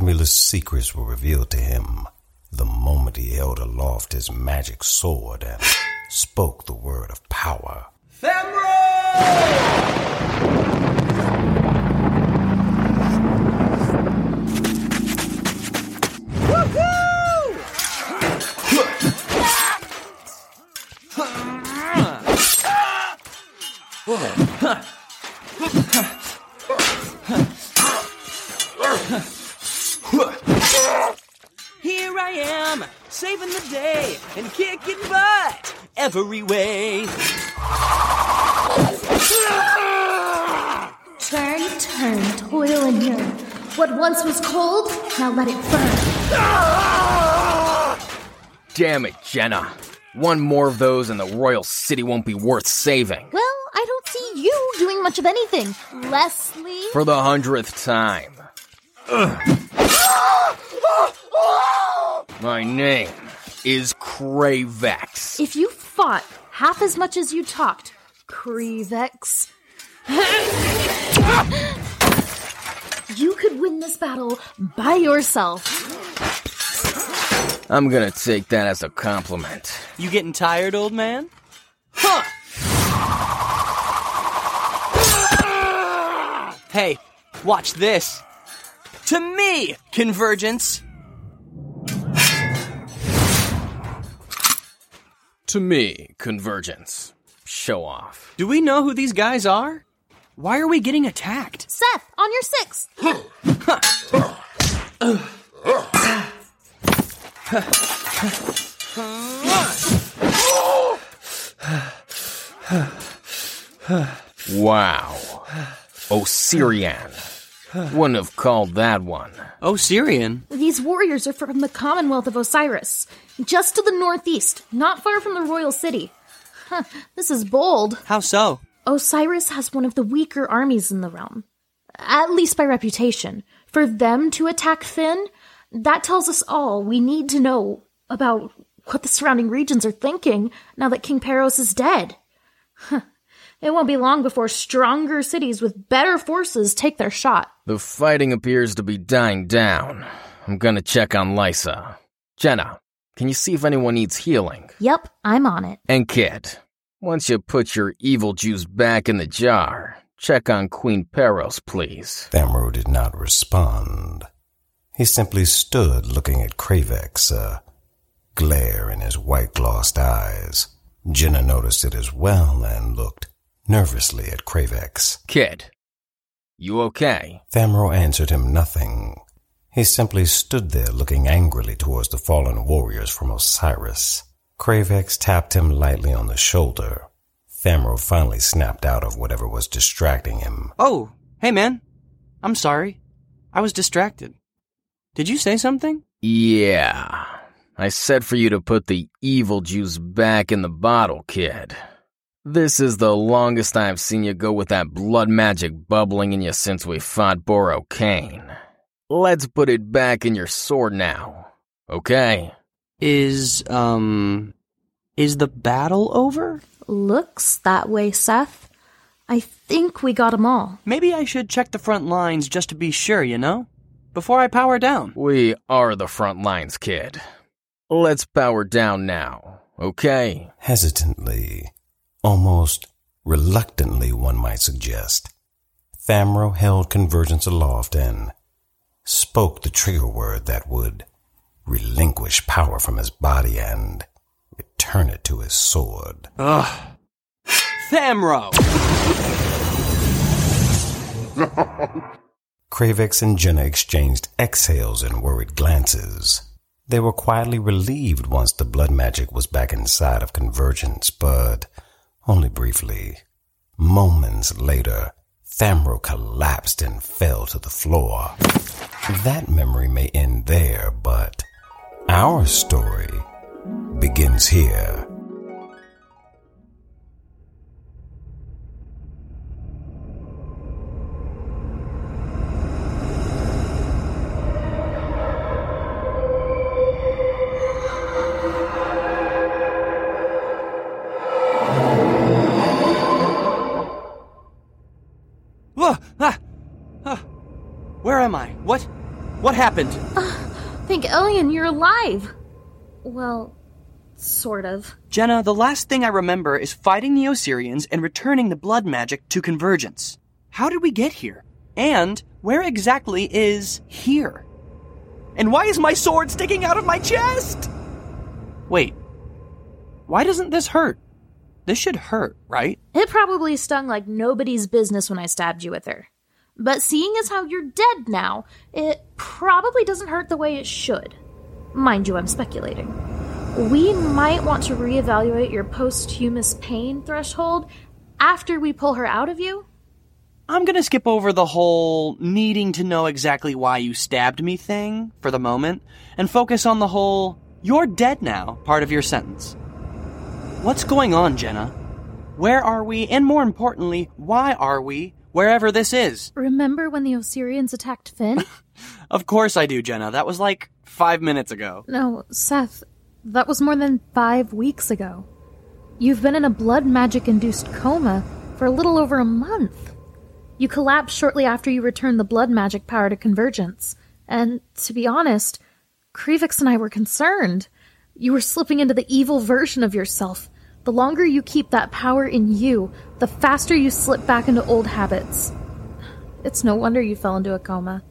Fabulous secrets were revealed to him the moment he held aloft his magic sword and spoke the word of power. Here every way. Turn, turn, toil and yearn. What once was cold, now let it burn. Damn it, Jenna. One more of those and the royal city won't be worth saving. Well, I don't see you doing much of anything. Leslie? For the hundredth time. Ugh. My name is Kravex. If you fought half as much as you talked, Kravex, you could win this battle by yourself. I'm gonna take that as a compliment. You getting tired, old man? Huh! Hey, watch this. To me, Convergence. To me, Convergence. Show off. Do we know who these guys are? Why are we getting attacked? Seth, on your six. Wow. Osirian. Wouldn't have called that one. Oh, Syrian. These warriors are from the Commonwealth of Osiris, just to the northeast, not far from the royal city. Huh, this is bold. How so? Osiris has one of the weaker armies in the realm, at least by reputation. For them to attack Finn, that tells us all we need to know about what the surrounding regions are thinking now that King Peros is dead. Huh. It won't be long before stronger cities with better forces take their shot. The fighting appears to be dying down. I'm gonna check on Lysa. Jenna, can you see if anyone needs healing? Yep, I'm on it. And Kid, once you put your evil juice back in the jar, check on Queen Peros, please. Thamro did not respond. He simply stood looking at Kravex, a glare in his white glossed eyes. Jenna noticed it as well and looked nervously at Kravex. Kid, you okay? Thamro answered him nothing. He simply stood there looking angrily towards the fallen warriors from Osiris. Kravex tapped him lightly on the shoulder. Thamro finally snapped out of whatever was distracting him. Oh, hey man. I'm sorry. I was distracted. Did you say something? Yeah. I said for you to put the evil juice back in the bottle, kid. This is the longest I've seen you go with that blood magic bubbling in you since we fought Boro Kane. Let's put it back in your sword now. Okay? Is, um. Is the battle over? Looks that way, Seth. I think we got 'em all. Maybe I should check the front lines just to be sure, you know? Before I power down. We are the front lines, kid. Let's power down now, okay? Hesitantly, almost reluctantly, one might suggest, Thamro held Convergence aloft and spoke the trigger word that would relinquish power from his body and return it to his sword. Ugh. Thamro! Kravex and Jenna exchanged exhales and worried glances. They were quietly relieved once the blood magic was back inside of Convergence, but only briefly. Moments later, Thamro collapsed and fell to the floor. That memory may end there, but our story begins here. Ah, ah. Where am I? What? What happened? Uh, thank Elion, you're alive. Well, sort of. Jenna, the last thing I remember is fighting the Osirians and returning the blood magic to Convergence. How did we get here? And where exactly is here? And why is my sword sticking out of my chest? Wait. Why doesn't this hurt? This should hurt, right? It probably stung like nobody's business when I stabbed you with her. But seeing as how you're dead now, it probably doesn't hurt the way it should. Mind you, I'm speculating. We might want to reevaluate your posthumous pain threshold after we pull her out of you. I'm gonna skip over the whole needing to know exactly why you stabbed me thing for the moment and focus on the whole you're dead now part of your sentence. What's going on, Jenna? Where are we? And more importantly, why are we wherever this is? Remember when the Osirians attacked Finn? Of course I do, Jenna. That was like five minutes ago. no, Seth, that was more than five weeks ago. You've been in a blood magic induced coma for a little over a month. You collapsed shortly after you returned the blood magic power to Convergence. And to be honest, Kravex and I were concerned. You were slipping into the evil version of yourself. The longer you keep that power in you, the faster you slip back into old habits. It's no wonder you fell into a coma.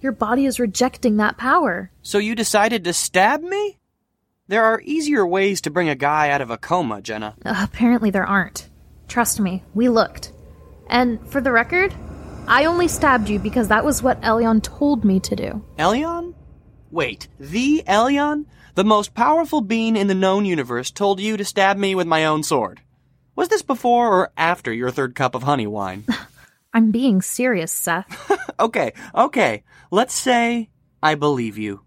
Your body is rejecting that power. So you decided to stab me? There are easier ways to bring a guy out of a coma, Jenna. Uh, apparently, there aren't. Trust me, we looked. And for the record, I only stabbed you because that was what Elion told me to do. Elion? Wait, the Elion? The most powerful being in the known universe told you to stab me with my own sword. Was this before or after your third cup of honey wine? I'm being serious, Seth. okay, okay. Let's say I believe you.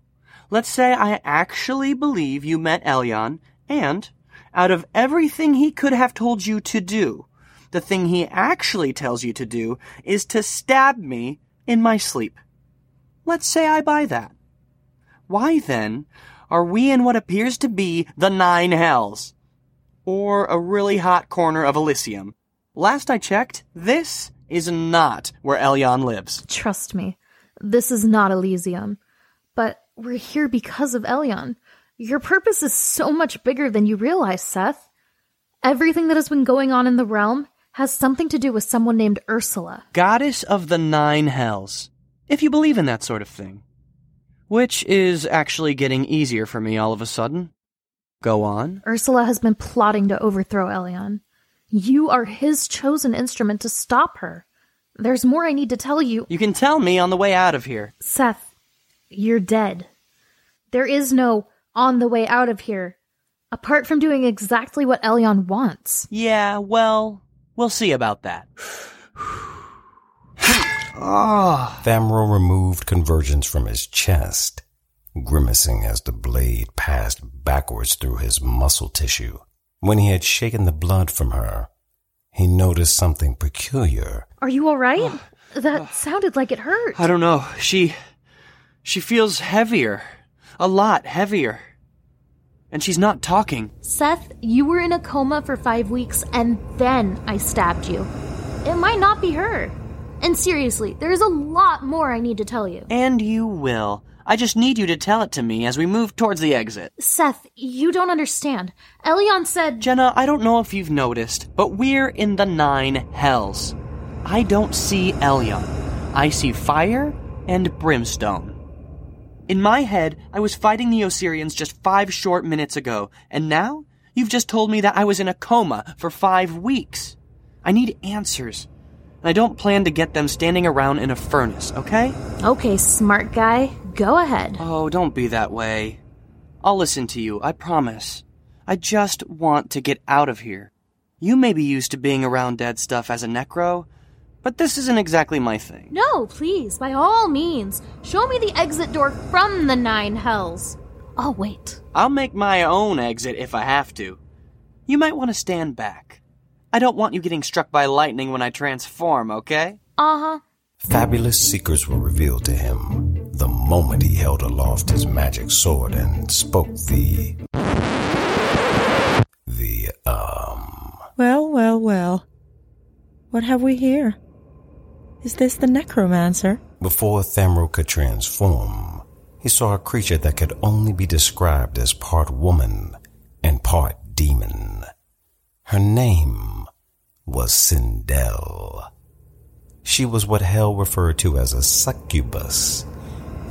Let's say I actually believe you met Elion, and out of everything he could have told you to do, the thing he actually tells you to do is to stab me in my sleep. Let's say I buy that. Why then are we in what appears to be the Nine Hells? Or a really hot corner of Elysium? Last I checked, this is not where Elion lives. Trust me, this is not Elysium. But we're here because of Elion. Your purpose is so much bigger than you realize, Seth. Everything that has been going on in the realm has something to do with someone named Ursula. Goddess of the Nine Hells. If you believe in that sort of thing. Which is actually getting easier for me all of a sudden. Go on. Ursula has been plotting to overthrow Elion. You are his chosen instrument to stop her. There's more I need to tell you. You can tell me on the way out of here. Seth, you're dead. There is no on the way out of here, apart from doing exactly what Elion wants. Yeah, well, we'll see about that. Ah, Thamro removed convergence from his chest, grimacing as the blade passed backwards through his muscle tissue. When he had shaken the blood from her, he noticed something peculiar. Are you alright? that sounded like it hurt. I don't know. She. She feels heavier. A lot heavier. And she's not talking. Seth, you were in a coma for five weeks and then I stabbed you. It might not be her. And seriously, there's a lot more I need to tell you. And you will. I just need you to tell it to me as we move towards the exit. Seth, you don't understand. Elion said. Jenna, I don't know if you've noticed, but we're in the Nine Hells. I don't see Elion. I see fire and brimstone. In my head, I was fighting the Osirians just five short minutes ago, and now you've just told me that I was in a coma for five weeks. I need answers. And I don't plan to get them standing around in a furnace, okay? Okay, smart guy, go ahead. Oh, don't be that way. I'll listen to you, I promise. I just want to get out of here. You may be used to being around dead stuff as a necro, but this isn't exactly my thing. No, please, by all means, show me the exit door from the Nine Hells. I'll wait. I'll make my own exit if I have to. You might want to stand back. I don't want you getting struck by lightning when I transform, okay? Uh huh. Fabulous secrets were revealed to him the moment he held aloft his magic sword and spoke the. the, um. Well, well, well. What have we here? Is this the necromancer? Before Thamro could transform, he saw a creature that could only be described as part woman and part demon. Her name was Sindel. She was what Hell referred to as a succubus,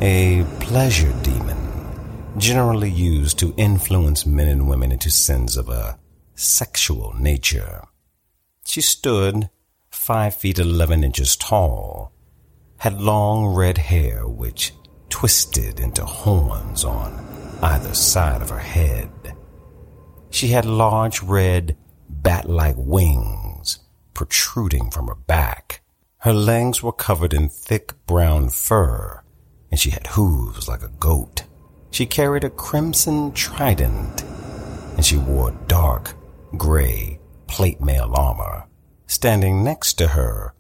a pleasure demon, generally used to influence men and women into sins of a sexual nature. She stood five feet eleven inches tall, had long red hair which twisted into horns on either side of her head. She had large red bat-like wings protruding from her back. Her legs were covered in thick brown fur, and she had hooves like a goat. She carried a crimson trident, and she wore dark gray plate mail armor. Standing next to her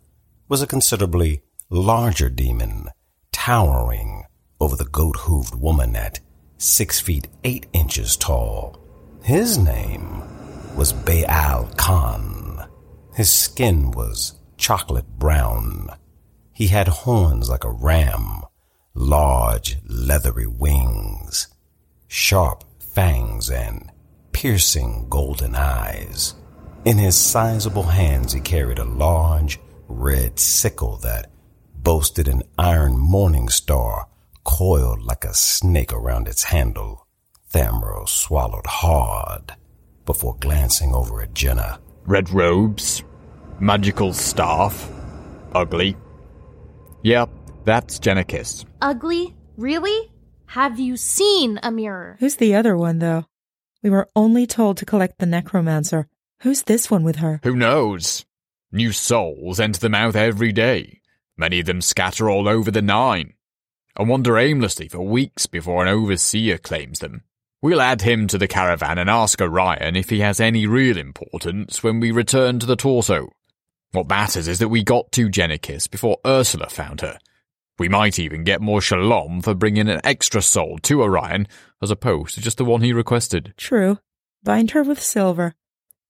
was a considerably larger demon, towering over the goat-hooved woman at six feet eight inches tall. His name was Baal Khan. His skin was chocolate brown. He had horns like a ram, large leathery wings, sharp fangs, and piercing golden eyes. In his sizable hands he carried a large red sickle that boasted an iron morning star coiled like a snake around its handle. Thamro swallowed hard before glancing over at Jenna. Red robes, magical staff, ugly. Yep, that's Genikis. Ugly? Really? Have you seen a mirror? Who's the other one, though? We were only told to collect the necromancer. Who's this one with her? Who knows? New souls enter the mouth every day. Many of them scatter all over the Nine, and wander aimlessly for weeks before an overseer claims them. We'll add him to the caravan and ask Orion if he has any real importance when we return to the torso. What matters is that we got to Genikis before Ursula found her. We might even get more shalom for bringing an extra soul to Orion, as opposed to just the one he requested. True. Bind her with silver.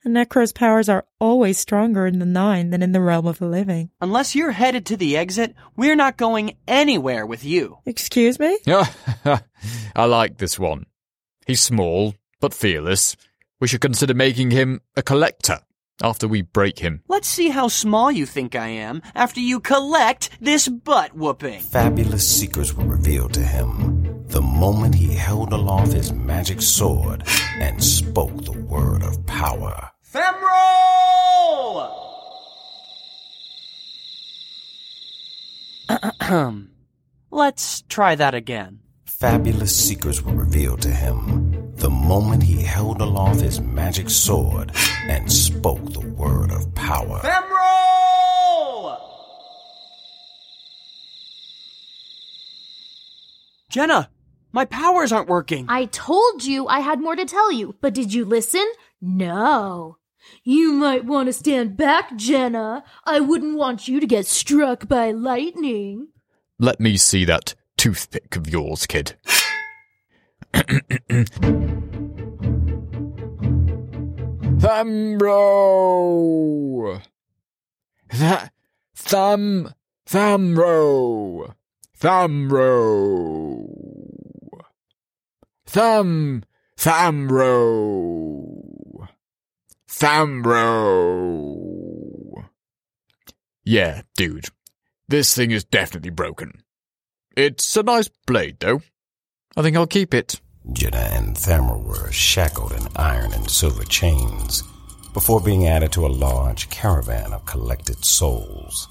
A Necro's powers are always stronger in the Nine than in the realm of the living. Unless you're headed to the exit, we're not going anywhere with you. Excuse me? I like this one. He's small, but fearless. We should consider making him a collector after we break him. Let's see how small you think I am after you collect this butt whooping. Fabulous secrets were revealed to him the moment he held aloft his magic sword and spoke the word of power. Femro! Let's try that again. Fabulous secrets were revealed to him the moment he held aloft his magic sword and spoke the word of power. Femro! Jenna, my powers aren't working. I told you I had more to tell you, but did you listen? No. You might want to stand back, Jenna. I wouldn't want you to get struck by lightning. Let me see that toothpick of yours, kid. Thamro! That Tham Thamro! Thamro! Tham Thamro! Thamro! Yeah, dude. This thing is definitely broken. It's a nice blade, though. I think I'll keep it. Jenna and Thamro were shackled in iron and silver chains before being added to a large caravan of collected souls.